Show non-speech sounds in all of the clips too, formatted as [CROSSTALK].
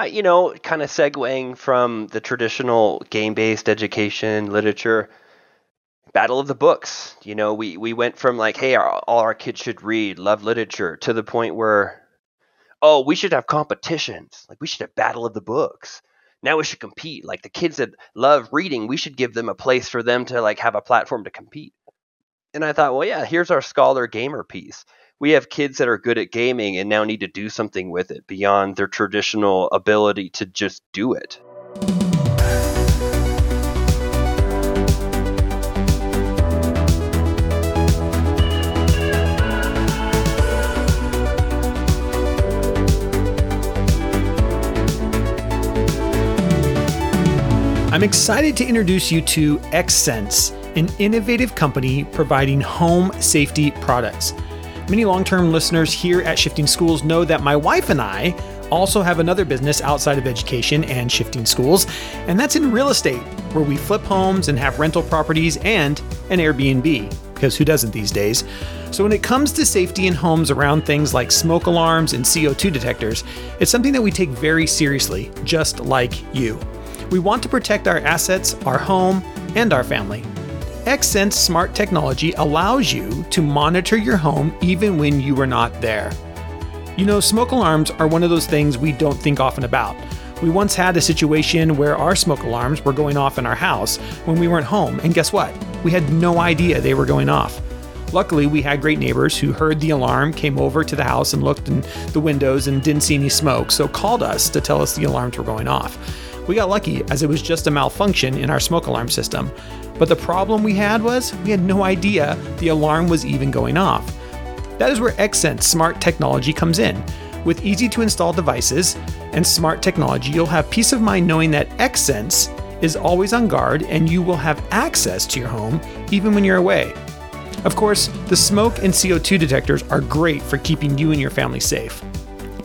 Uh, you know, kind of segueing from the traditional game based education literature, battle of the books. You know, we, we went from like, hey, our, all our kids should read, love literature, to the point where, oh, we should have competitions. Like, we should have battle of the books. Now we should compete. Like, the kids that love reading, we should give them a place for them to like have a platform to compete. And I thought, well, yeah, here's our scholar gamer piece we have kids that are good at gaming and now need to do something with it beyond their traditional ability to just do it. I'm excited to introduce you to XSense, an innovative company providing home safety products. Many long term listeners here at Shifting Schools know that my wife and I also have another business outside of education and shifting schools, and that's in real estate, where we flip homes and have rental properties and an Airbnb, because who doesn't these days? So, when it comes to safety in homes around things like smoke alarms and CO2 detectors, it's something that we take very seriously, just like you. We want to protect our assets, our home, and our family. XSense smart technology allows you to monitor your home even when you are not there. You know, smoke alarms are one of those things we don't think often about. We once had a situation where our smoke alarms were going off in our house when we weren't home, and guess what? We had no idea they were going off. Luckily, we had great neighbors who heard the alarm, came over to the house and looked in the windows and didn't see any smoke, so called us to tell us the alarms were going off. We got lucky as it was just a malfunction in our smoke alarm system. But the problem we had was we had no idea the alarm was even going off. That is where XSense smart technology comes in. With easy to install devices and smart technology, you'll have peace of mind knowing that XSense is always on guard and you will have access to your home even when you're away. Of course, the smoke and CO2 detectors are great for keeping you and your family safe.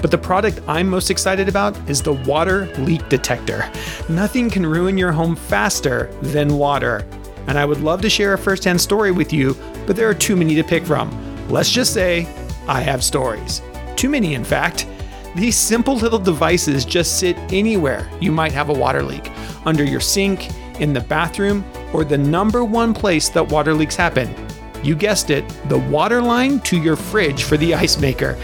But the product I'm most excited about is the water leak detector. Nothing can ruin your home faster than water and I would love to share a firsthand story with you, but there are too many to pick from. Let's just say I have stories. Too many, in fact. These simple little devices just sit anywhere you might have a water leak under your sink, in the bathroom, or the number one place that water leaks happen. You guessed it, the water line to your fridge for the ice maker.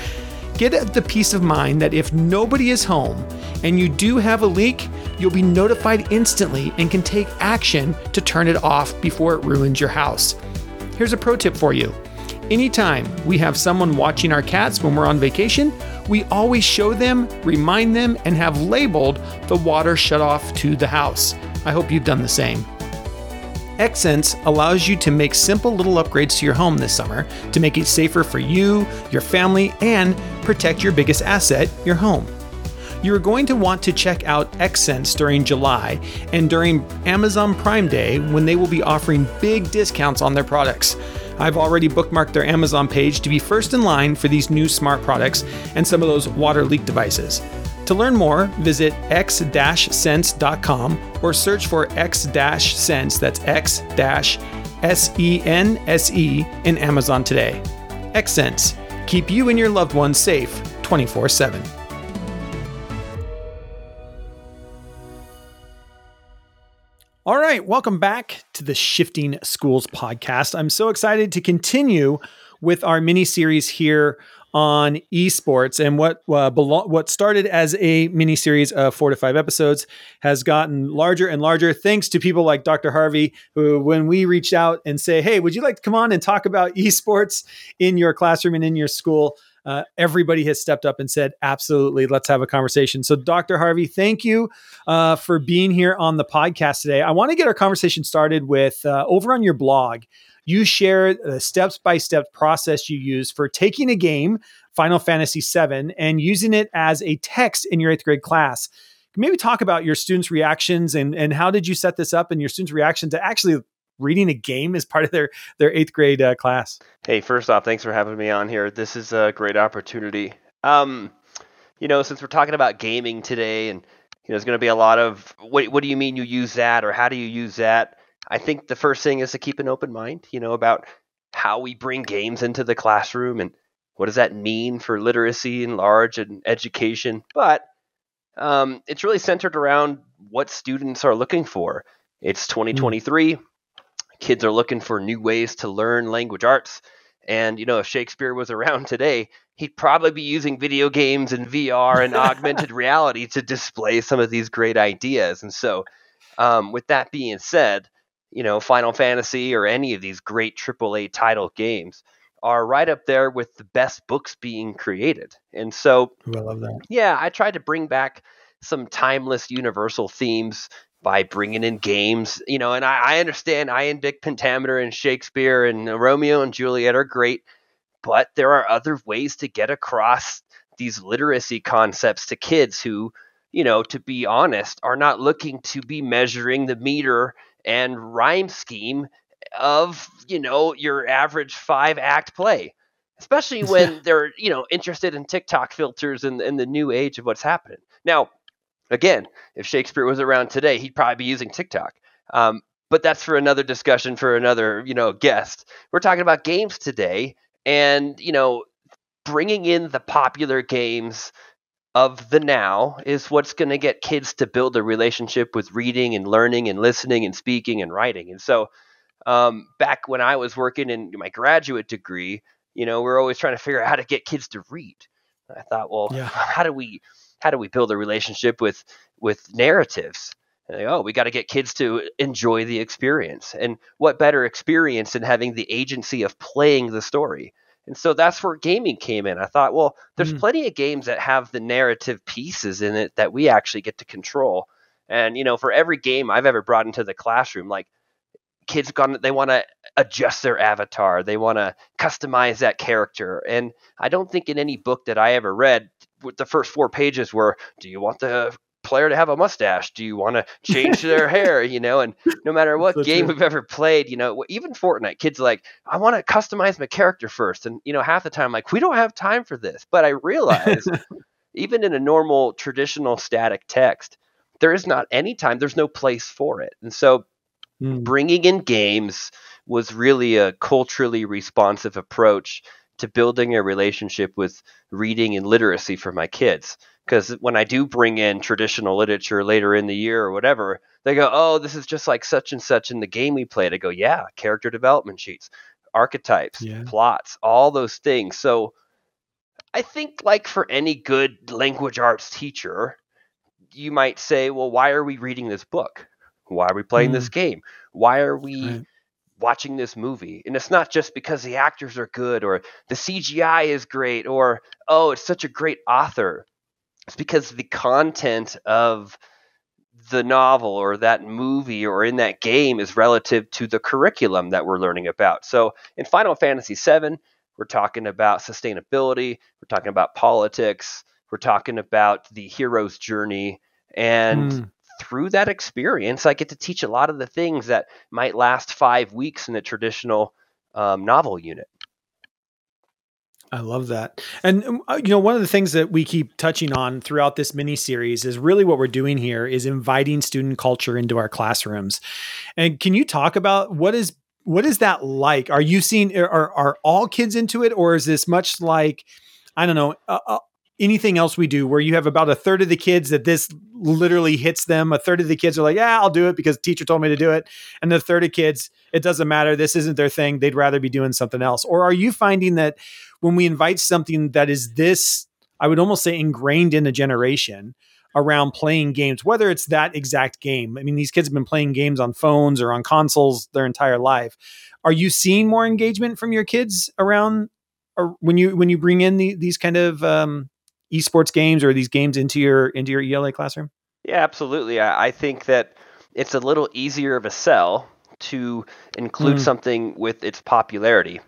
Get the peace of mind that if nobody is home and you do have a leak, you'll be notified instantly and can take action to turn it off before it ruins your house. Here's a pro tip for you. Anytime we have someone watching our cats when we're on vacation, we always show them, remind them, and have labeled the water shut off to the house. I hope you've done the same. XSense allows you to make simple little upgrades to your home this summer to make it safer for you, your family, and protect your biggest asset, your home. You are going to want to check out XSense during July and during Amazon Prime Day when they will be offering big discounts on their products. I've already bookmarked their Amazon page to be first in line for these new smart products and some of those water leak devices. To learn more, visit x-sense.com or search for x-sense, that's x-s-e-n-s-e in Amazon today. X-Sense. Keep you and your loved ones safe 24/7. All right, welcome back to the Shifting Schools podcast. I'm so excited to continue with our mini series here on esports and what uh, belo- what started as a mini series of four to five episodes has gotten larger and larger thanks to people like Dr. Harvey who when we reach out and say hey would you like to come on and talk about esports in your classroom and in your school uh, everybody has stepped up and said absolutely let's have a conversation so Dr. Harvey thank you uh, for being here on the podcast today I want to get our conversation started with uh, over on your blog you share the steps by step process you use for taking a game, Final Fantasy VII, and using it as a text in your eighth grade class. Maybe talk about your students' reactions and, and how did you set this up and your students' reaction to actually reading a game as part of their, their eighth grade uh, class? Hey, first off, thanks for having me on here. This is a great opportunity. Um, you know, since we're talking about gaming today and you know, there's going to be a lot of what, what do you mean you use that or how do you use that? I think the first thing is to keep an open mind, you know, about how we bring games into the classroom and what does that mean for literacy and large and education. But um, it's really centered around what students are looking for. It's 2023. Mm. Kids are looking for new ways to learn language arts. And, you know, if Shakespeare was around [LAUGHS] today, he'd probably be using video games and VR and augmented [LAUGHS] reality to display some of these great ideas. And so, um, with that being said, you know, Final Fantasy or any of these great AAA title games are right up there with the best books being created. And so, I love that. Yeah, I tried to bring back some timeless universal themes by bringing in games, you know, and I, understand I understand iambic pentameter and Shakespeare and Romeo and Juliet are great, but there are other ways to get across these literacy concepts to kids who, you know, to be honest, are not looking to be measuring the meter and rhyme scheme of, you know, your average five act play. Especially [LAUGHS] when they're, you know, interested in TikTok filters and, and the new age of what's happening. Now, again, if Shakespeare was around today, he'd probably be using TikTok. Um, but that's for another discussion for another, you know, guest. We're talking about games today, and you know, bringing in the popular games of the now is what's going to get kids to build a relationship with reading and learning and listening and speaking and writing. And so, um, back when I was working in my graduate degree, you know, we're always trying to figure out how to get kids to read. I thought, well, yeah. how do we how do we build a relationship with with narratives? Like, oh, we got to get kids to enjoy the experience. And what better experience than having the agency of playing the story? And so that's where gaming came in. I thought, well, there's mm. plenty of games that have the narrative pieces in it that we actually get to control. And you know, for every game I've ever brought into the classroom, like kids gone they want to adjust their avatar, they want to customize that character. And I don't think in any book that I ever read the first four pages were, do you want the player to have a mustache? Do you want to change [LAUGHS] their hair? You know, and no matter what so game true. we've ever played, you know, even Fortnite, kids like, I want to customize my character first. And, you know, half the time, I'm like, we don't have time for this. But I realize, [LAUGHS] even in a normal traditional static text, there is not any time, there's no place for it. And so mm. bringing in games was really a culturally responsive approach to building a relationship with reading and literacy for my kids. Because when I do bring in traditional literature later in the year or whatever, they go, "Oh, this is just like such and such in the game we played." I go, "Yeah, character development sheets, archetypes, yeah. plots, all those things." So I think, like for any good language arts teacher, you might say, "Well, why are we reading this book? Why are we playing mm. this game? Why are we?" Right watching this movie. And it's not just because the actors are good or the CGI is great or, oh, it's such a great author. It's because the content of the novel or that movie or in that game is relative to the curriculum that we're learning about. So in Final Fantasy VII, we're talking about sustainability, we're talking about politics, we're talking about the hero's journey. And mm through that experience, I get to teach a lot of the things that might last five weeks in a traditional um, novel unit. I love that. And um, uh, you know, one of the things that we keep touching on throughout this mini series is really what we're doing here is inviting student culture into our classrooms. And can you talk about what is what is that like? Are you seeing are are all kids into it, or is this much like I don't know, anything else we do where you have about a third of the kids that this literally hits them a third of the kids are like yeah i'll do it because teacher told me to do it. And the third of kids it doesn't matter this isn't their thing they'd rather be doing something else. Or are you finding that when we invite something that is this i would almost say ingrained in a generation around playing games whether it's that exact game i mean these kids have been playing games on phones or on consoles their entire life. Are you seeing more engagement from your kids around or when you when you bring in the, these kind of um, esports games or these games into your into your ELA classroom? Yeah, absolutely. I, I think that it's a little easier of a sell to include mm. something with its popularity.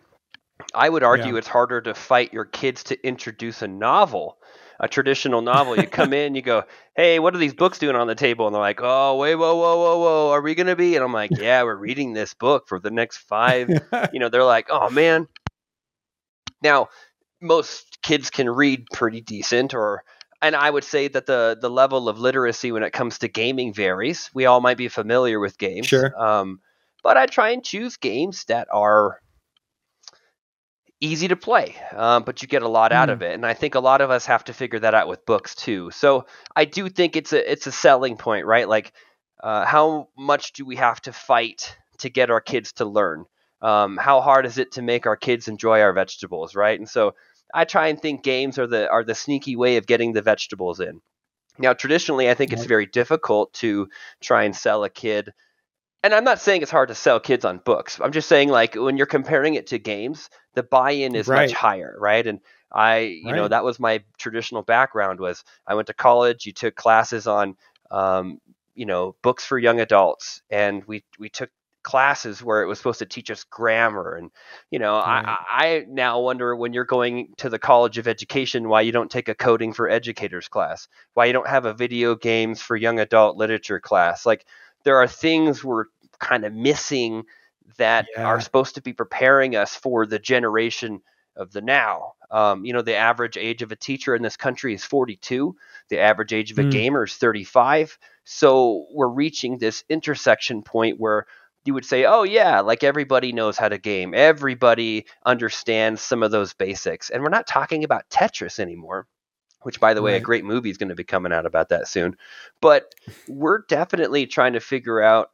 I would argue yeah. it's harder to fight your kids to introduce a novel, a traditional novel. You come in, you go, "Hey, what are these books doing on the table?" And they're like, "Oh, wait, whoa, whoa, whoa, whoa, are we gonna be?" And I'm like, "Yeah, we're reading this book for the next five. [LAUGHS] you know, they're like, "Oh man." Now, most kids can read pretty decent or and I would say that the the level of literacy when it comes to gaming varies. We all might be familiar with games. Sure. Um, but I try and choose games that are easy to play, um, but you get a lot out Mm. of it. And I think a lot of us have to figure that out with books too. So I do think it's a it's a selling point, right? Like, uh, how much do we have to fight to get our kids to learn? Um, how hard is it to make our kids enjoy our vegetables, right? And so I try and think games are the are the sneaky way of getting the vegetables in. Now, traditionally, I think it's very difficult to try and sell a kid. And I'm not saying it's hard to sell kids on books. I'm just saying, like, when you're comparing it to games, the buy-in is Right. much higher, right? And I, you know, that was my traditional background. Was I went to college? You took classes on, um, you know, books for young adults, and we we took classes where it was supposed to teach us grammar and you know Right. I, I now wonder when you're going to the college of education why you don't take a coding for educators class why you don't have a video games for young adult literature class like there are things we're kind of missing that Yeah. are supposed to be preparing us for the generation of the now um, you know the average age of a teacher in this country is 42 the average age of a Mm. gamer is 35 so we're reaching this intersection point where you would say, oh, yeah, like everybody knows how to game. Everybody understands some of those basics. And we're not talking about Tetris anymore, which, by the way, a great movie is going to be coming out about that soon. But we're definitely trying to figure out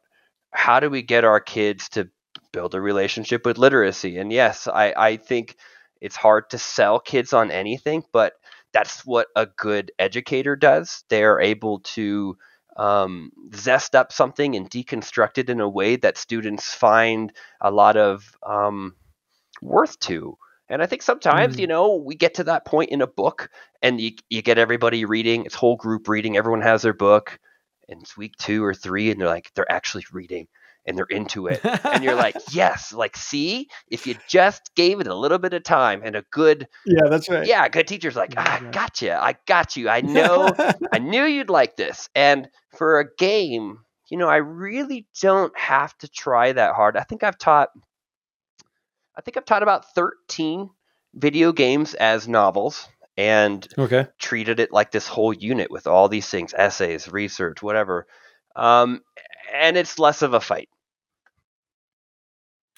how do we get our kids to build a relationship with literacy. And yes, I, I think it's hard to sell kids on anything, but that's what a good educator does. They're able to um, zest up something and deconstruct it in a way that students find a lot of um, worth to. And I think sometimes, Mm. you know, we get to that point in a book and you, you get everybody reading, it's whole group reading, everyone has their book, and it's week two or three, and they're like, they're actually reading and they're into it. And you're like, [LAUGHS] yes, like, see, if you just gave it a little bit of time and a good, yeah, that's right. yeah, good teacher's like, Yeah, ah, yeah. gotcha, I got you, I [LAUGHS] know I knew you'd like this. And for a game, you know, I really don't have to try that hard. I think I've taught I think I've taught about 13 video games as novels and okay. treated it like this whole unit with all these things, essays, research, whatever. Um, and it's less of a fight.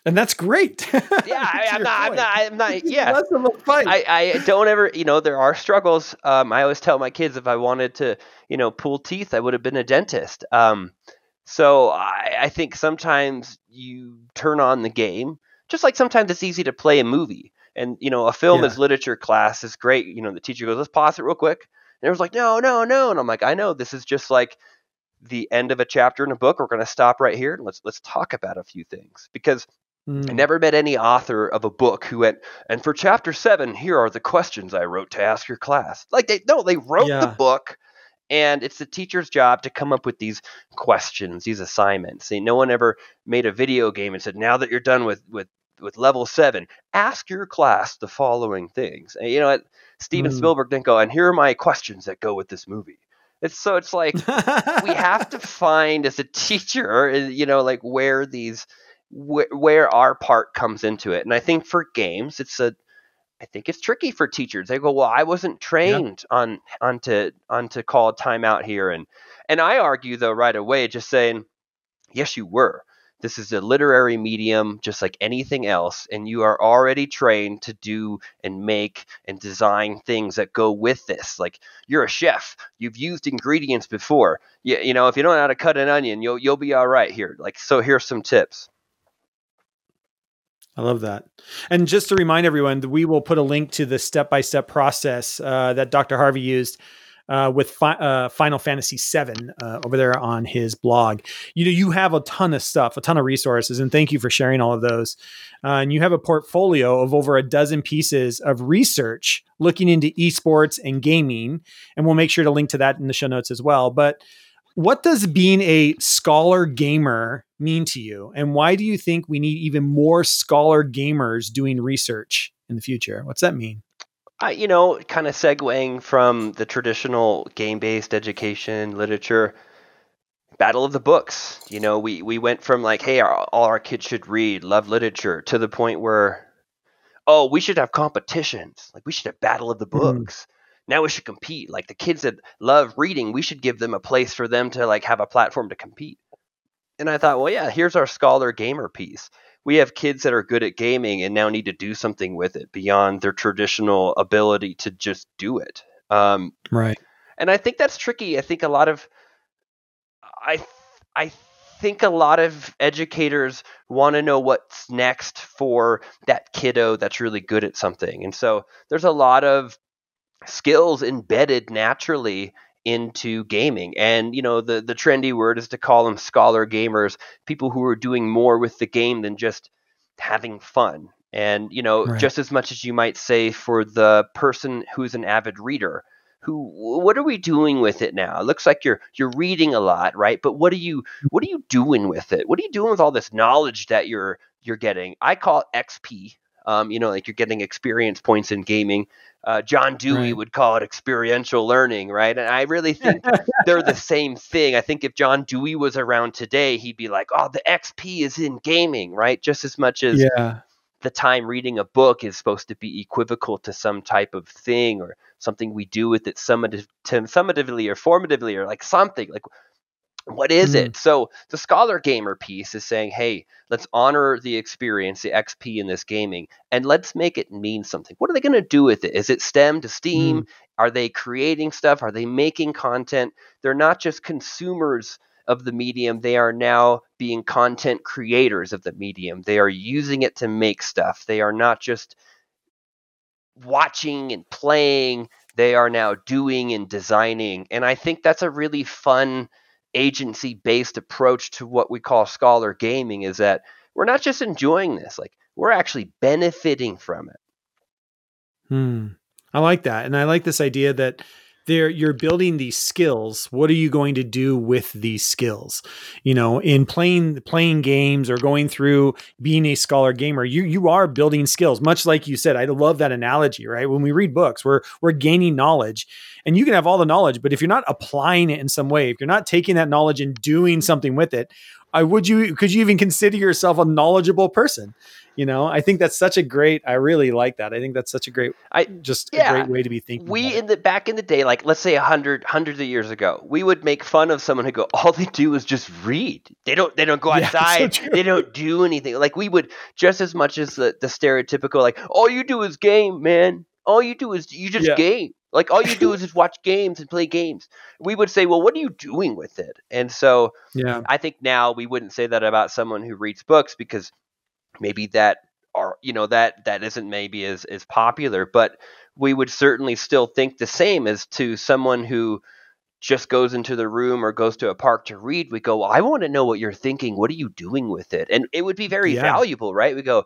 And that's great. [LAUGHS] Yeah, [LAUGHS] I, I'm not, I'm not, I'm not, It's yeah. less of a fight. I, I don't ever, you know, there are struggles. Um, I always tell my kids if I wanted to, you know, pull teeth, I would have been a dentist. Um, so I, I think sometimes you turn on the game, just like sometimes it's easy to play a movie. And, you know, a film Yeah. as literature class is great. You know, the teacher goes, let's pause it real quick. And everyone's like, no, no, no. And I'm like, I know this is just like the end of a chapter in a book. We're going to stop right here and let's let's talk about a few things because I Mm. never met any author of a book who went, and for chapter seven, here are the questions I wrote to ask your class. Like they no, they wrote the book, and it's the teacher's job to come up with these questions, these assignments. See, no one ever made a video game and said, now that you're done with with with level seven, ask your class the following things. And you know what? Steven Mm. Spielberg didn't go, and here are my questions that go with this movie. It's so it's like we have to [LAUGHS] find as a teacher, uh, you know, like where these wh- where our part comes into it. And I think for games, it's a I think it's tricky for teachers. They go, "Well, I wasn't trained on on to on to call a timeout here," and and I argue though right away, just saying, "Yes, you were." This is a literary medium, just like anything else, and you are already trained to do and make and design things that go with this. Like you're a chef, you've used ingredients before. You, you know, if you don't know how to cut an onion, you'll you'll be all right here. Like so, here's some tips. I love that. And just to remind everyone, we will put a link to the step by step process uh, that Dr. Harvey used uh, with fi- uh, Final Fantasy VII uh, over there on his blog. You know, you have a ton of stuff, a ton of resources, and thank you for sharing all of those. Uh, and you have a portfolio of over a dozen pieces of research looking into esports and gaming. And we'll make sure to link to that in the show notes as well. But what does being a scholar gamer mean to you? And why do you think we need even more scholar gamers doing research in the future? What's that mean? I, you know, kind of segueing from the traditional game-based education literature, battle of the books. You know, we we went from like, hey, our, all our kids should read, love literature, to the point where, oh, we should have competitions. Like we should have battle of the Mhm. books. Now we should compete. Like the kids that love reading, we should give them a place for them to like have a platform to compete. And I thought, well, yeah, here's our scholar gamer piece. We have kids that are good at gaming and now need to do something with it beyond their traditional ability to just do it. Um, right. And I think that's tricky. I think a lot of I I think a lot of educators want to know what's next for that kiddo that's really good at something. And so there's a lot of skills embedded naturally into gaming. And you know, the the trendy word is to call them scholar gamers, people who are doing more with the game than just having fun. And you know, right. just as much as you might say for the person who's an avid reader, who what are we doing with it now? It looks like you're you're reading a lot, right? But what are you what are you doing with it? What are you doing with all this knowledge that you're you're getting? I call XP. Um, you know, like you're getting experience points in gaming. Uh, John Dewey right. would call it experiential learning, right? And I really think they're the same thing. I think if John Dewey was around today, he'd be like, "Oh, the XP is in gaming, right?" Just as much as yeah. the time reading a book is supposed to be equivocal to some type of thing or something we do with it summative, summatively or formatively or like something like what is mm. it? So the scholar gamer piece is saying, hey, let's honor the experience, the XP in this gaming, and let's make it mean something. What are they going to do with it? Is it STEM to STEAM? Mm. Are they creating stuff? Are they making content? They're not just consumers of the medium, they are now being content creators of the medium. They are using it to make stuff. They are not just watching and playing, they are now doing and designing. And I think that's a really fun agency based approach to what we call scholar gaming is that we're not just enjoying this, like we're actually benefiting from it. Hmm. I like that. And I like this idea that there you're building these skills. What are you going to do with these skills? You know in playing playing games or going through being a scholar gamer you you are building skills much like you said. I love that analogy right? When we read books we're we're gaining knowledge and you can have all the knowledge but if you're not applying it in some way if you're not taking that knowledge and doing something with it I would you could you even consider yourself a knowledgeable person? You know, I think that's such a great. I really like that. I think that's such a great. I just yeah, a great way to be thinking. We in the back in the day, like let's say a hundred hundreds of years ago, we would make fun of someone who go, [LAUGHS] all they do is just read. They don't they don't go [LAUGHS] outside. Yeah, so they don't do anything. Like we would just as much as the, the stereotypical like all you do is game, man. All you do is you just yeah. game. Like all you do [LAUGHS] is just watch games and play games. We would say, well, what are you doing with it? And so yeah. I think now we wouldn't say that about someone who reads books because maybe that are you know that that isn't maybe as as popular, but we would certainly still think the same as to someone who just goes into the room or goes to a park to read, we go, well, I want to know what you're thinking. What are you doing with it? And it would be very yeah. valuable, right? We go,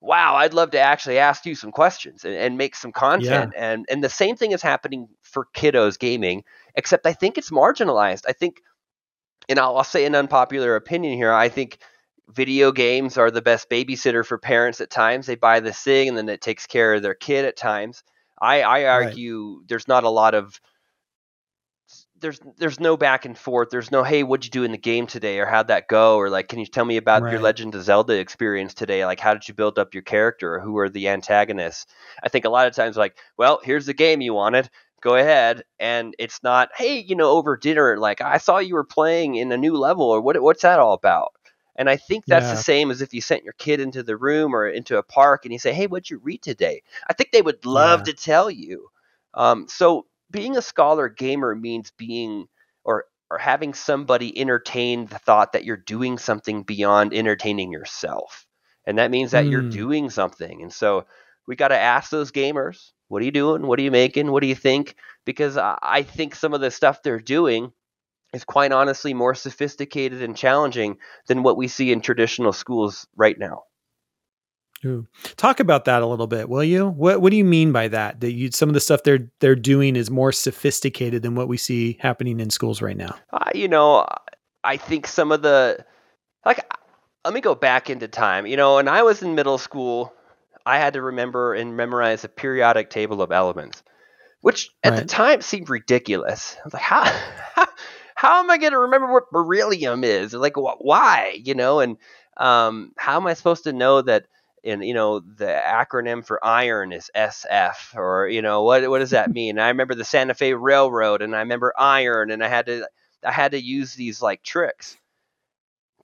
wow, I'd love to actually ask you some questions and, and make some content. Yeah. And and the same thing is happening for kiddos gaming, except I think it's marginalized. I think, and I'll, I'll say an unpopular opinion here. I think video games are the best babysitter for parents at times. They buy this thing and then it takes care of their kid at times. I, I argue right. there's not a lot of there's there's no back and forth. There's no hey, what'd you do in the game today, or how'd that go, or like, can you tell me about right. your Legend of Zelda experience today? Like, how did you build up your character, or who are the antagonists? I think a lot of times, like, well, here's the game you wanted, go ahead, and it's not hey, you know, over dinner, like I saw you were playing in a new level, or what what's that all about? And I think that's yeah. the same as if you sent your kid into the room or into a park and you say, hey, what'd you read today? I think they would love yeah. to tell you. Um, so being a scholar gamer means being or or having somebody entertain the thought that you're doing something beyond entertaining yourself. And that means that mm. you're doing something. And so we got to ask those gamers, what are you doing? What are you making? What do you think? Because I think some of the stuff they're doing is quite honestly more sophisticated and challenging than what we see in traditional schools right now. Ooh. Talk about that a little bit, will you? What What do you mean by that? That you some of the stuff they're they're doing is more sophisticated than what we see happening in schools right now. Uh, you know, I think some of the like. Let me go back into time. You know, when I was in middle school, I had to remember and memorize a periodic table of elements, which at right. the time seemed ridiculous. I was like, how, how, how am I going to remember what beryllium is? Like, wh- why? You know, and um, how am I supposed to know that? And you know the acronym for iron is SF or you know what what does that [LAUGHS] mean? I remember the Santa Fe Railroad and I remember iron and I had to I had to use these like tricks.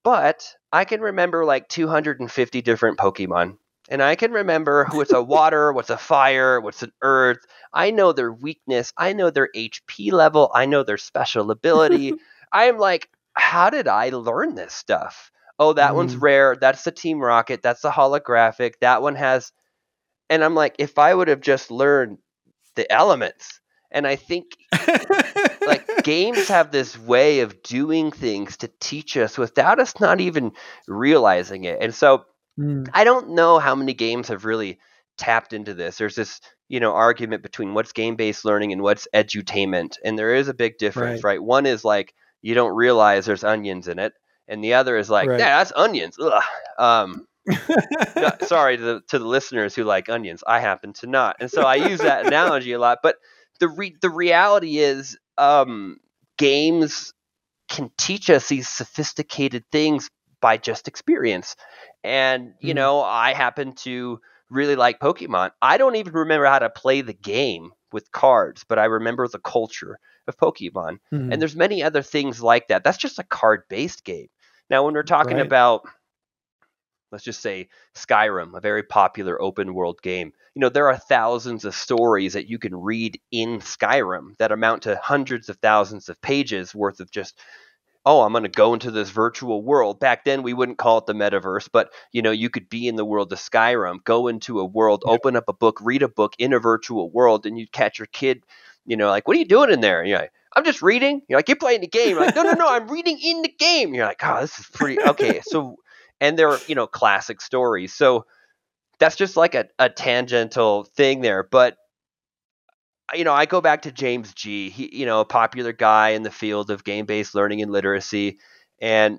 but I can remember like 250 different Pokemon. And I can remember what's a [LAUGHS] water, what's a fire, what's an earth. I know their weakness. I know their HP level. I know their special ability. [LAUGHS] I am like, how did I learn this stuff? Oh, that mm. one's rare. That's the Team Rocket. That's the holographic. That one has. And I'm like, if I would have just learned the elements, and I think like [LAUGHS] games have this way of doing things to teach us without us not even realizing it. And so mm. I don't know how many games have really tapped into this. There's this, you know, argument between what's game-based learning and what's edutainment. And there is a big difference, right? right? One is like you don't realize there's onions in it. And the other is like, right. yeah, that's onions. Um, [LAUGHS] no, sorry to the, to the listeners who like onions. I happen to not. And so I use that analogy a lot. But the re- the reality is um, games can teach us these sophisticated things by just experience. And, you mm-hmm. know, I happen to really like Pokemon. I don't even remember how to play the game with cards, but I remember the culture of Pokemon. Mm-hmm. And there's many other things like that. That's just a card-based game. Now, when we're talking right. about let's just say Skyrim, a very popular open world game. You know, there are thousands of stories that you can read in Skyrim that amount to hundreds of thousands of pages worth of just oh, I'm going to go into this virtual world. Back then, we wouldn't call it the metaverse, but you know, you could be in the world of Skyrim, go into a world, open up a book, read a book in a virtual world, and you'd catch your kid, you know, like, what are you doing in there? And you're like, I'm just reading. You're like, you're playing the game. You're like, no, no, no, I'm reading in the game. You're like, oh, this is pretty okay. So and they're you know classic stories. So that's just like a, a tangential thing there, but you know, I go back to James Gee. He, you know, a popular guy in the field of game-based learning and literacy, and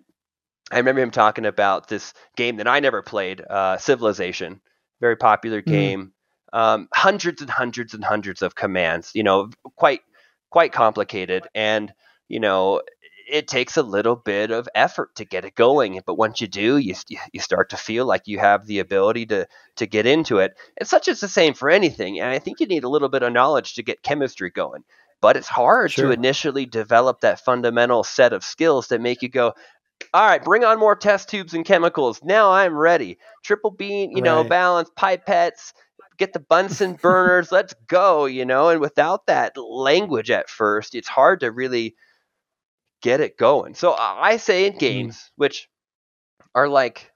I remember him talking about this game that I never played, uh, Civilization, very popular mm. game. Mm. Um, hundreds and hundreds and hundreds of commands. You know, quite quite complicated, and you know, it takes a little bit of effort to get it going but once you do you, you start to feel like you have the ability to to get into it and such is the same for anything and i think you need a little bit of knowledge to get chemistry going but it's hard sure. to initially develop that fundamental set of skills that make you go all right bring on more test tubes and chemicals now i'm ready triple beam you right. know balance pipettes get the bunsen [LAUGHS] burners let's go you know and without that language at first it's hard to really get it going. So I say in mm-hmm. games, which are like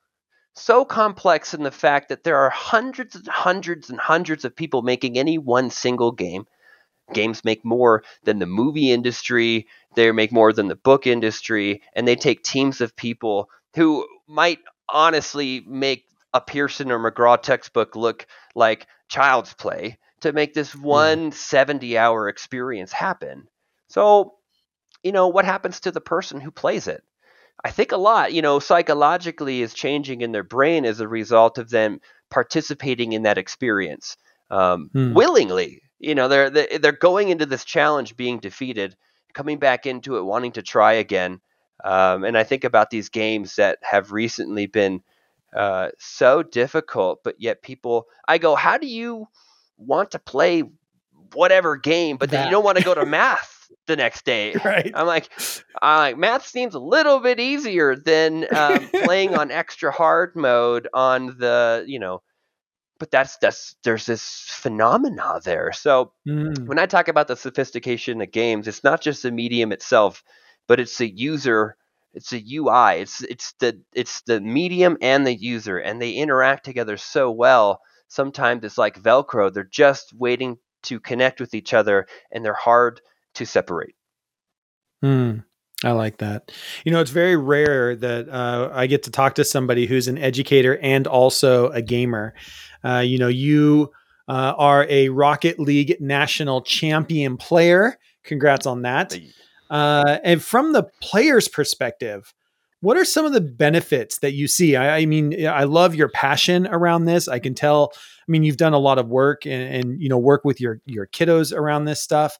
so complex in the fact that there are hundreds and hundreds and hundreds of people making any one single game. Games make more than the movie industry, they make more than the book industry, and they take teams of people who might honestly make a Pearson or McGraw textbook look like child's play to make this one 70 hour experience happen. So you know, what happens to the person who plays it? I think a lot, you know, psychologically is changing in their brain as a result of them participating in that experience um, hmm. willingly. You know, they're they're going into this challenge being defeated, coming back into it wanting to try again. Um, and I think about these games that have recently been uh, so difficult, but yet people, I go, how do you want to play whatever game, but that. then you don't want to go to [LAUGHS] math? the next day. Right. I'm like, I'm like math seems a little bit easier than um, [LAUGHS] playing on extra hard mode on the, you know, but that's that's there's this phenomena there. So mm. when I talk about the sophistication of games, it's not just the medium itself, but it's the user, it's the UI, it's it's the it's the medium and the user, and they interact together so well. Sometimes it's like Velcro; they're just waiting to connect with each other, and they're hard to separate. Hmm. I like that. You know, it's very rare that uh, I get to talk to somebody who's an educator and also a gamer. Uh, you know, you uh, are a Rocket League national champion player. Congrats on that. Uh, and from the player's perspective, what are some of the benefits that you see? I, I, mean, I love your passion around this. I can tell. I mean, you've done a lot of work and, and you know work with your your kiddos around this stuff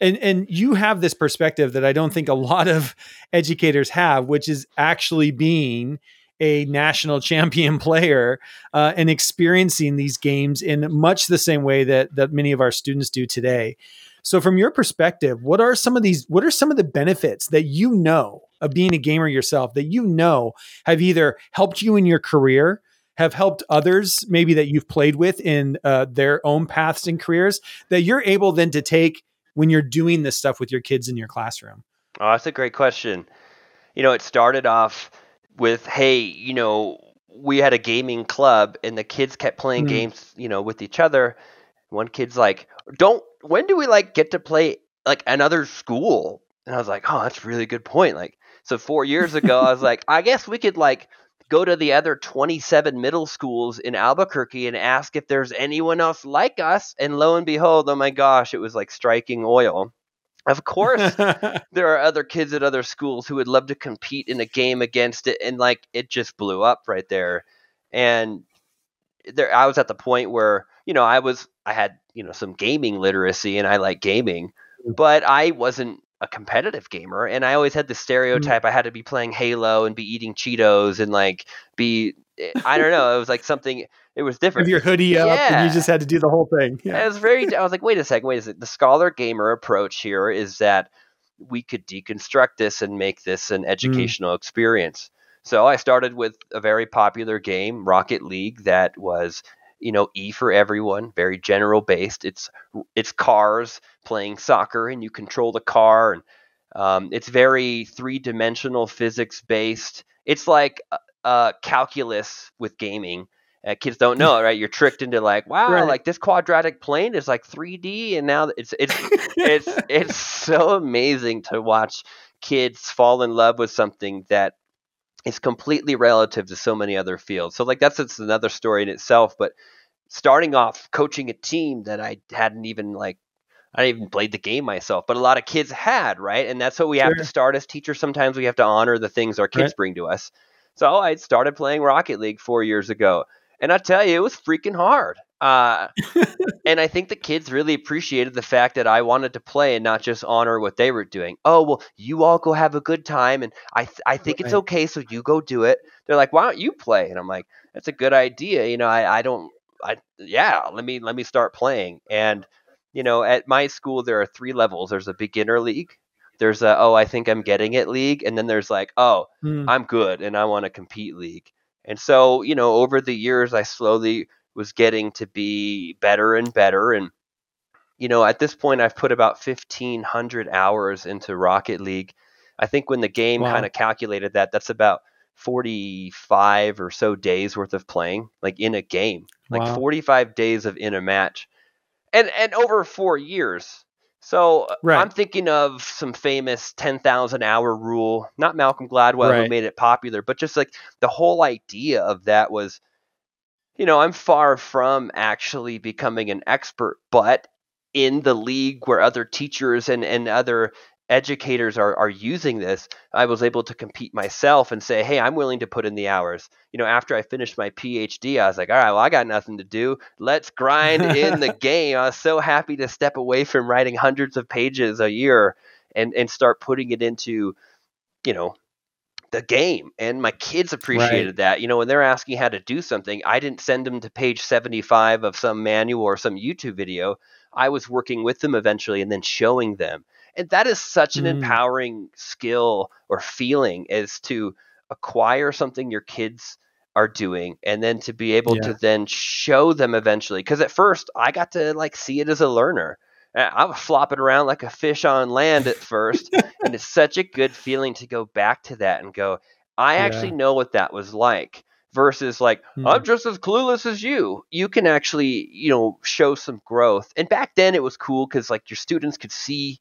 and and you have this perspective that I don't think a [LAUGHS] lot of educators have, which is actually being a national [LAUGHS] champion player uh, and experiencing these games in much the same way that that many of our students do today. So, from your perspective, what are some of these? What are some of the benefits that you know of being a gamer yourself that you know have either helped you in your career have helped others maybe that you've played with in uh, their own paths and careers that you're able then to take when you're doing this stuff with your kids in your classroom? Oh, that's a great question. You know, it started off with, hey, you know, we had a gaming club and the kids kept playing mm. games, you know, with each other. One kid's like, "Don't when do we like get to play like another school?" And I was like, "Oh, that's a really good point." Like, so 4 years ago, I was like, [LAUGHS] "I guess we could like go to the other 27 middle schools in Albuquerque and ask if there's anyone else like us. And lo and behold, oh my gosh, it was like striking oil. Of course, [LAUGHS] there are other kids at other schools who would love to compete in a game against it. And like it just blew up right there. And there, I was at the point where, you know, I was, I had, you know, some gaming literacy and I like gaming, mm. but I wasn't a competitive gamer and I always had the mm. stereotype mm-hmm. I had to be playing Halo and be eating Cheetos and like be eh, I don't know, it was like something it was different. With your hoodie up yeah. and you just had to do the whole thing. Yeah. It was very I was like, wait a second, wait a second. The scholar gamer approach here is that we could deconstruct this and make this an mm. educational mm. experience. So I started with a very popular game, Rocket League, that was you know E for everyone, very general based. It's it's cars playing soccer, and you control the car, and um, it's very three dimensional physics based. It's like uh, calculus with gaming. Uh, kids don't know right? You're tricked into like, [LAUGHS] wow, right. like this quadratic plane is like 3D, and now it's it's it's [LAUGHS] it's so amazing to watch kids fall in love with something that is completely relative to so many other fields. So like that's it's another story in itself. But starting off coaching a team that I hadn't even like I didn't even played the game myself, but a lot of kids had, right? And that's what we have to start as teachers. Sometimes we have to honor the things our kids right. bring to us. So I started playing Rocket League four years ago, and I tell you, it was freaking hard. Uh, [LAUGHS] and I think the kids really appreciated the fact that I wanted to play and not just honor what they were doing. Oh, well, you all go have a good time, and I th- I think it's okay, so you go do it. They're like, why don't you play? And I'm like, that's a good idea. You know, I, I don't, I yeah, let me let me start playing. And you know, at my school there are three levels. There's a beginner league. There's a oh, I think I'm getting it league, and then there's like oh, mm. I'm good and I want to compete league. And so, you know, over the years I slowly was getting to be better and better. And, you know, at this point, I've put about 1,500 hours into Rocket League. I think when the game wow. kind of calculated that, that's about 45 or so days worth of playing, like in a game, like wow. 45 days of in a match. And, and over four years. So uh, right. I'm thinking of some famous 10,000 hour rule, not Malcolm Gladwell right. who made it popular, but just like the whole idea of that was you know, I'm far from actually becoming an expert, but in the league where other teachers and, and other educators are, are using this, I was able to compete myself and say, hey, I'm willing to put in the hours. You know, after I finished my PhD, I was like, all right, well, I got nothing to do. Let's grind in the [LAUGHS] game. I was so happy to step away from writing hundreds of pages a year and, and start putting it into, you know, the game and my kids appreciated right. that you know when they're asking how to do something i didn't send them to page 75 of some manual or some youtube video i was working with them eventually and then showing them and that is such an mm. empowering skill or feeling is to acquire something your kids are doing and then to be able yeah. to then show them eventually because at first i got to like see it as a learner I was flopping around like a fish on land at first, [LAUGHS] and it's such a good feeling to go back to that and go, I yeah. actually know what that was like. Versus like hmm. I'm just as clueless as you. You can actually, you know, show some growth. And back then it was cool because like your students could see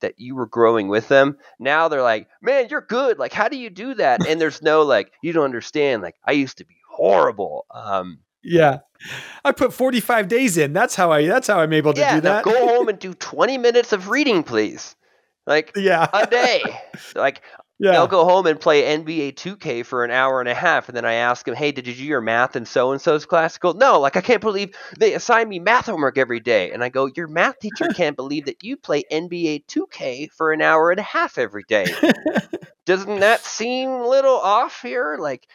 that you were growing with them. Now they're like, man, you're good. Like, how do you do that? And there's no like, you don't understand. Like, I used to be horrible. Um, yeah. I put 45 days in. That's how I that's how I'm able to yeah, do that. go [LAUGHS] home and do 20 minutes of reading, please. Like yeah. a day. [LAUGHS] Like yeah. they'll go home and play NBA 2K for an hour and a half, and then I ask them, "Hey, did you do your math in so and so's class?" Go, no, like I can't believe they assign me math homework every day, and I go, "Your math teacher [LAUGHS] can't believe that you play NBA 2K for an hour and a half every day." Doesn't that seem a little off here? Like,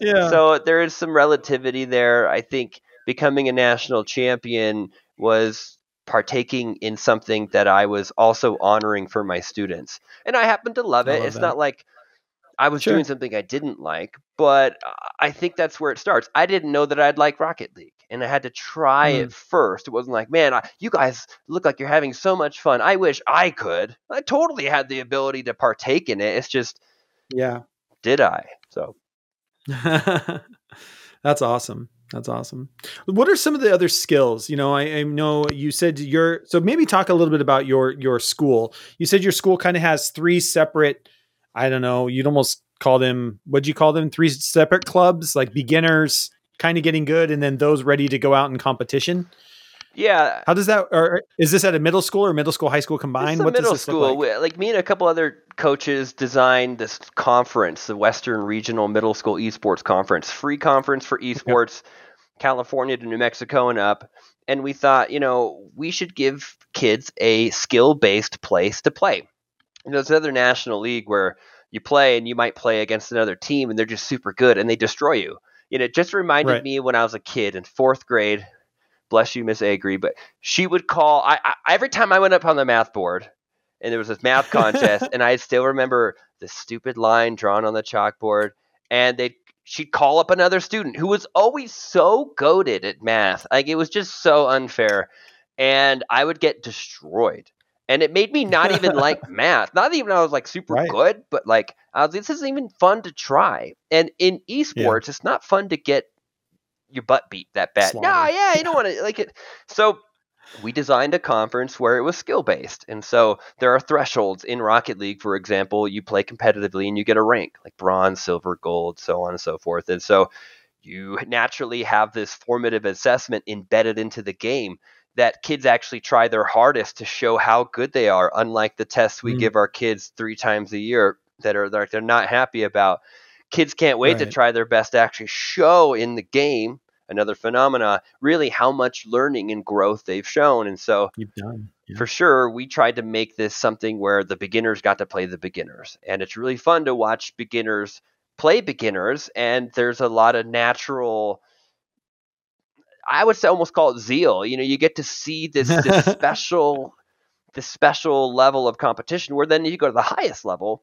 yeah. So there is some relativity there. I think becoming a national champion was partaking in something that I was also honoring for my students. And I happen to love it. love it's that. not like I was Sure. doing something I didn't like, but I think that's where it starts. I didn't know that I'd like Rocket League, and I had to try Mm. it first. It wasn't like, man, I, you guys look like you're having so much fun. I wish I could. I totally had the ability to partake in it. It's just, Yeah. did I? So [LAUGHS] That's awesome. That's awesome. What are some of the other skills? You know, I, I know you said your so maybe talk a little bit about your your school. You said your school kind of has three separate. I don't know. You'd almost call them. What'd you call them? Three separate clubs, like beginners, kind of getting good, and then those ready to go out in competition. Yeah, How does that? Or is this at a middle school or middle school, high school combined? What does middle school. like? Like me and a couple other coaches designed this conference, the Western Regional Middle School Esports Conference, free conference for esports, California to New Mexico and up. And we thought, you know, we should give kids a skill-based place to play. You know, there's another national league where you play and you might play against another team and they're just super good and they destroy you. You know, it just reminded Right. me when I was a kid in fourth grade. Bless you, Miss Agri, but she would call. I, I every time I went up on the math board, and there was this math contest, [LAUGHS] and I still remember the stupid line drawn on the chalkboard, and they she'd call up another student who was always so goaded at math, like it was just so unfair, and I would get destroyed. And it made me not even [LAUGHS] like math. Not even I was like super Right. good, but like I was, this isn't even fun to try. And in esports, it's not fun to get your butt beat that bad. No, Slaughtered. yeah, you don't want to like it. So we designed a conference where it was skill based. And so there are thresholds in Rocket League, for example, you play competitively and you get a rank like bronze, silver, gold, so on and so forth. And so you naturally have this formative assessment embedded into the game that kids actually try their hardest to show how good they are, unlike the tests we Mm. give our kids three times a year that are like they're not happy about. Kids can't wait to try their best to actually show in the game another phenomena really how much learning and growth they've shown and so You've done. Yeah. for sure we tried to make this something where the beginners got to play the beginners and it's really fun to watch beginners play beginners and there's a lot of natural i would say almost call it zeal you know you get to see this, this [LAUGHS] special this special level of competition where then you go to the highest level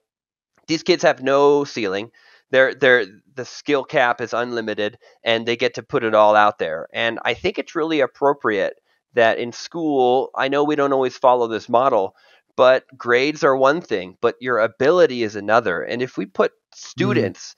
these kids have no ceiling their their the skill cap is unlimited and they get to put it all out there. And i think it's really appropriate that in school i know we don't always follow this model but grades are one thing but your ability is another. And if we put mm-hmm. students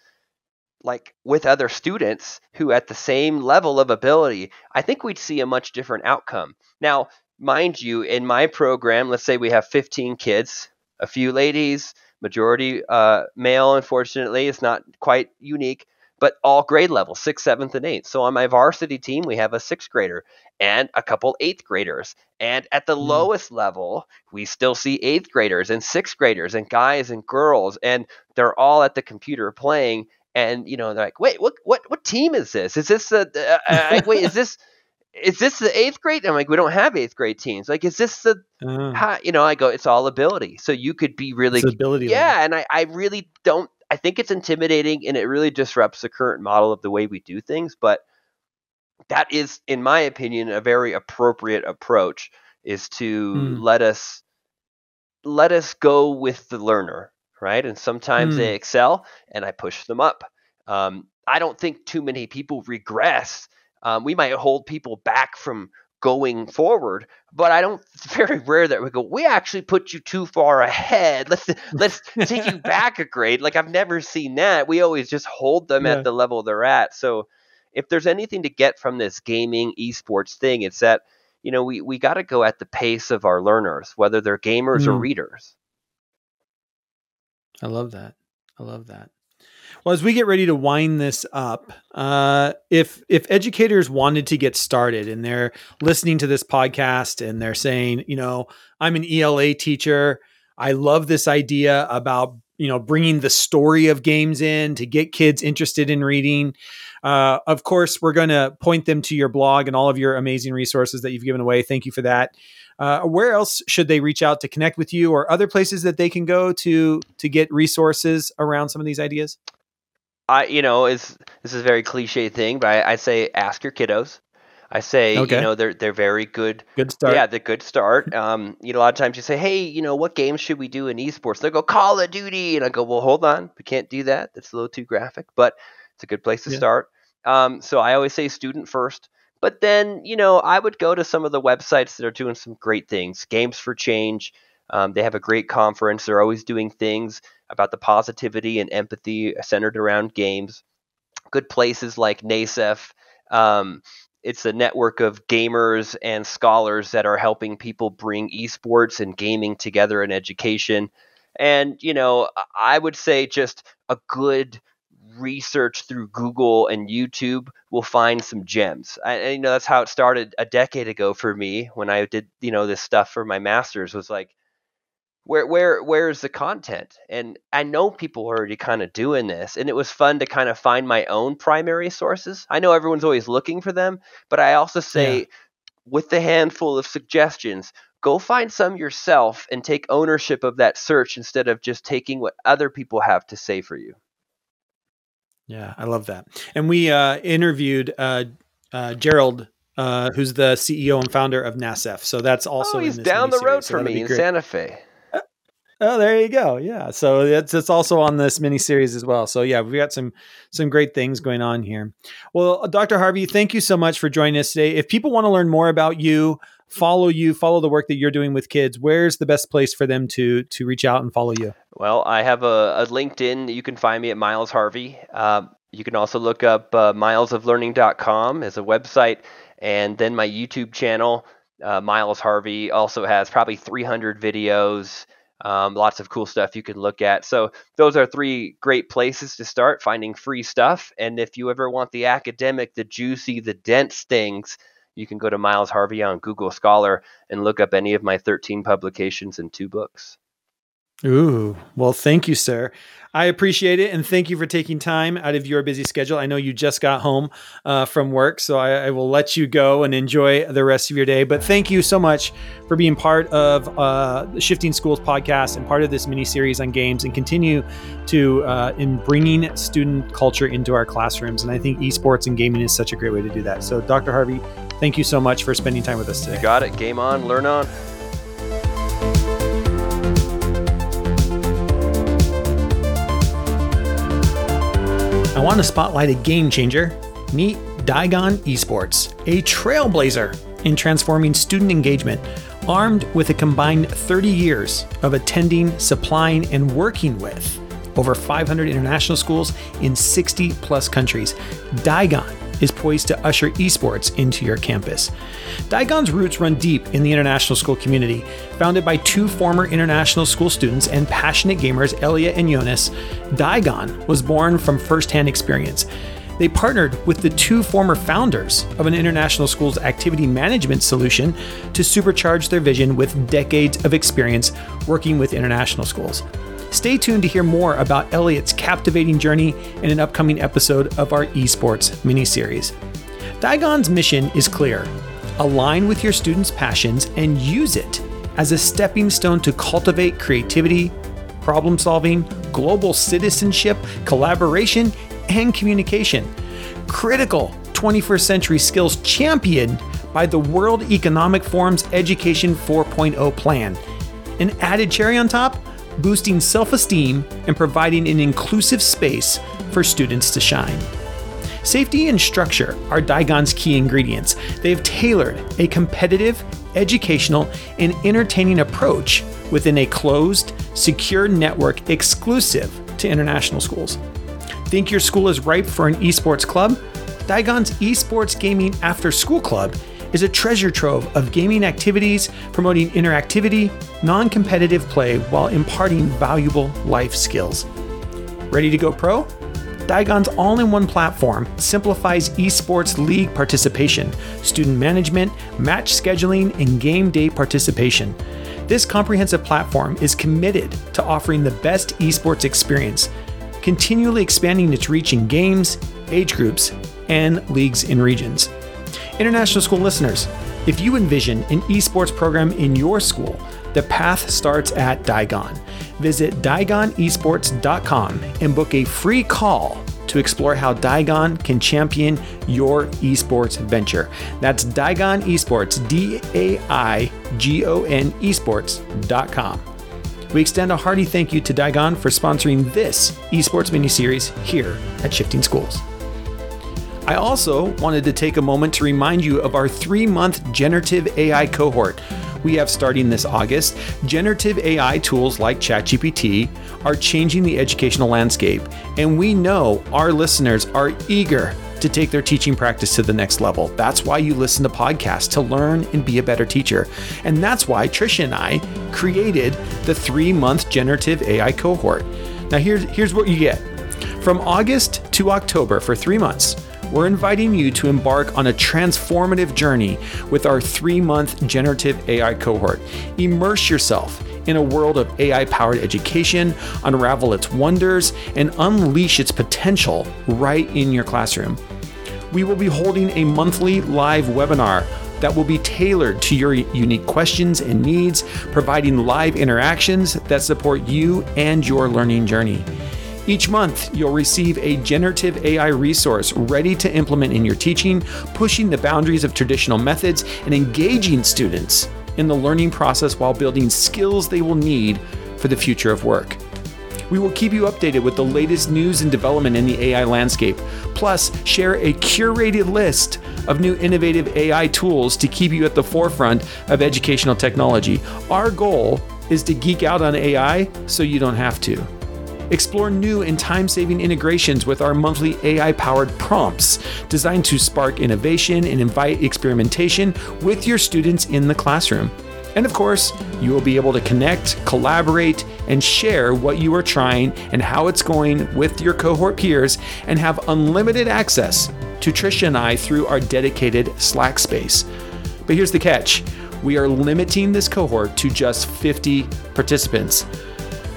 like with other students who at the same level of ability i think we'd see a much different outcome. Now mind you in my program let's say we have 15 kids a few ladies majority uh, male unfortunately it's not quite unique but all grade levels sixth seventh and eighth. So on my varsity team we have a sixth grader and a couple eighth graders. And at the Mm. lowest level we still see eighth graders and sixth graders and guys and girls and they're all at the computer playing. And you know they're like wait what what what team is this? Is this the uh, uh, wait is [LAUGHS] this is this the eighth grade i'm like we don't have eighth grade teams like is this the Uh, how, you know i go it's all ability so you could be really ability. level. yeah and I, I really don't i think it's intimidating and it really disrupts the current model of the way we do things but that is in my opinion a very appropriate approach is to Mm. let us let us go with the learner right and sometimes Mm. they excel and i push them up um, i don't think too many people regress um, we might hold people back from going forward but i don't it's very rare that we go we actually put you too far ahead [LAUGHS] let's let's take you [LAUGHS] back a grade like i've never seen that we always just hold them Yeah. at the level they're at so if there's anything to get from this gaming esports thing it's that you know we, we got to go at the pace of our learners whether they're gamers or Mm. readers I love that. I love that. Well, as we get ready to wind this up, uh, if if educators wanted to get started and they're listening to this podcast and they're saying, you know, I'm an ELA teacher, I love this idea about you know bringing the story of games in to get kids interested in reading. Uh, of course, we're going to point them to your blog and all of your amazing resources that you've given away. Thank you for that. Uh, where else should they reach out to connect with you, or other places that they can go to to get resources around some of these ideas? I, you know, is this is a very cliche thing, but I, I say ask your kiddos. I say, Okay. you know, they're they're very good. Good start. Yeah, the good start. Um, you know, a lot of times you say, hey, you know, what games should we do in esports? They go Call of Duty, and I go, well, hold on, we can't do that. That's a little too graphic, but it's a good place to Yeah. start. Um, so I always say student first. But then, you know, I would go to some of the websites that are doing some great things. Games for Change. Um, they have a great conference. They're always doing things about the positivity and empathy centered around games. Good places like NASEF. Um, it's a network of gamers and scholars that are helping people bring esports and gaming together in education. And, you know, I would say just a good research through Google and YouTube will find some gems. I, you know, that's how it started a decade ago for me when I did, you know, this stuff for my master's was like, where where where's the content? And I know people are already kind of doing this, and it was fun to kind of find my own primary sources. I know everyone's always looking for them, but I also say, Yeah. with the handful of suggestions, go find some yourself and take ownership of that search instead of just taking what other people have to say for you. Yeah, I love that. And we uh, interviewed uh, uh, Gerald, uh, who's the CEO and founder of NASEF. So that's also oh, he's down the road so from me in. Santa Fe. Oh, there you go. Yeah. So that's it's also on this mini series as well. So yeah, we've got some some great things going on here. Well, uh, Dr. Harvey, thank you so much for joining us today. If people want to learn more about you, follow you, follow the work that you're doing with kids, where's the best place for them to to reach out and follow you? Well, I have a, a LinkedIn. You can find me at Miles Harvey. Um, you can also look up uh, milesoflearning.com as a website, and then my YouTube channel, uh, Miles Harvey, also has probably 300 videos. Um, lots of cool stuff you can look at. So those are three great places to start finding free stuff. And if you ever want the academic, the juicy, the dense things, you can go to Miles Harvey on Google Scholar and look up any of my 13 publications and two books. Ooh, well, thank you, sir. I appreciate it, and thank you for taking time out of your busy schedule. I know you just got home uh, from work, so I, I will let you go and enjoy the rest of your day. But thank you so much for being part of uh, the Shifting Schools podcast and part of this mini series on games, and continue to uh, in bringing student culture into our classrooms. And I think esports and gaming is such a great way to do that. So, Dr. Harvey, thank you so much for spending time with us today. You got it. Game on, learn on. I want to spotlight a game changer. Meet Daigon Esports, a trailblazer in transforming student engagement, armed with a combined 30 years of attending, supplying, and working with over 500 international schools in 60 plus countries. Daigon is poised to usher esports into your campus. Daigon's roots run deep in the international school community. Founded by two former international school students and passionate gamers, Elia and Jonas, Daigon was born from firsthand experience. They partnered with the two former founders of an international school's activity management solution to supercharge their vision with decades of experience working with international schools. Stay tuned to hear more about Elliot's captivating journey in an upcoming episode of our esports miniseries. Daigon's mission is clear align with your students' passions and use it as a stepping stone to cultivate creativity, problem solving, global citizenship, collaboration, and communication. Critical 21st century skills championed by the World Economic Forum's Education 4.0 plan. An added cherry on top, boosting self esteem and providing an inclusive space for students to shine. Safety and structure are Daigon's key ingredients. They've tailored a competitive, educational, and entertaining approach within a closed, secure network exclusive to international schools. Think your school is ripe for an esports club? Daigon's Esports Gaming After School Club is a treasure trove of gaming activities promoting interactivity, non competitive play while imparting valuable life skills. Ready to go pro? Daigon's all in one platform simplifies esports league participation, student management, match scheduling, and game day participation. This comprehensive platform is committed to offering the best esports experience, continually expanding its reach in games, age groups, and leagues in regions. International school listeners, if you envision an esports program in your school, the path starts at Daigon. Visit DaigonEsports.com and book a free call to explore how Daigon can champion your esports venture. That's Daigon Esports, D A I G O N esports.com. We extend a hearty thank you to Daigon for sponsoring this esports mini series here at Shifting Schools. I also wanted to take a moment to remind you of our three month generative AI cohort. We have starting this August. Generative AI tools like ChatGPT are changing the educational landscape, and we know our listeners are eager to take their teaching practice to the next level. That's why you listen to podcasts to learn and be a better teacher. And that's why Trisha and I created the three month generative AI cohort. Now, here's, here's what you get from August to October for three months we're inviting you to embark on a transformative journey with our three month generative AI cohort. Immerse yourself in a world of AI powered education, unravel its wonders, and unleash its potential right in your classroom. We will be holding a monthly live webinar that will be tailored to your unique questions and needs, providing live interactions that support you and your learning journey. Each month, you'll receive a generative AI resource ready to implement in your teaching, pushing the boundaries of traditional methods and engaging students in the learning process while building skills they will need for the future of work. We will keep you updated with the latest news and development in the AI landscape, plus, share a curated list of new innovative AI tools to keep you at the forefront of educational technology. Our goal is to geek out on AI so you don't have to. Explore new and time saving integrations with our monthly AI powered prompts designed to spark innovation and invite experimentation with your students in the classroom. And of course, you will be able to connect, collaborate, and share what you are trying and how it's going with your cohort peers and have unlimited access to Trisha and I through our dedicated Slack space. But here's the catch we are limiting this cohort to just 50 participants.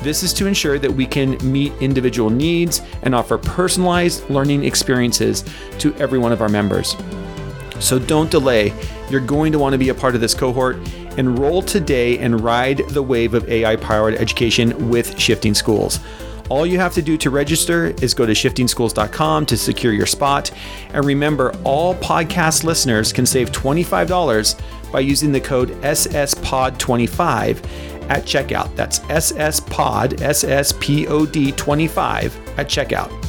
This is to ensure that we can meet individual needs and offer personalized learning experiences to every one of our members. So don't delay. You're going to want to be a part of this cohort. Enroll today and ride the wave of AI powered education with Shifting Schools. All you have to do to register is go to shiftingschools.com to secure your spot. And remember, all podcast listeners can save $25 by using the code SSPOD25 at checkout. That's SSPOD, SSPOD 25 at checkout.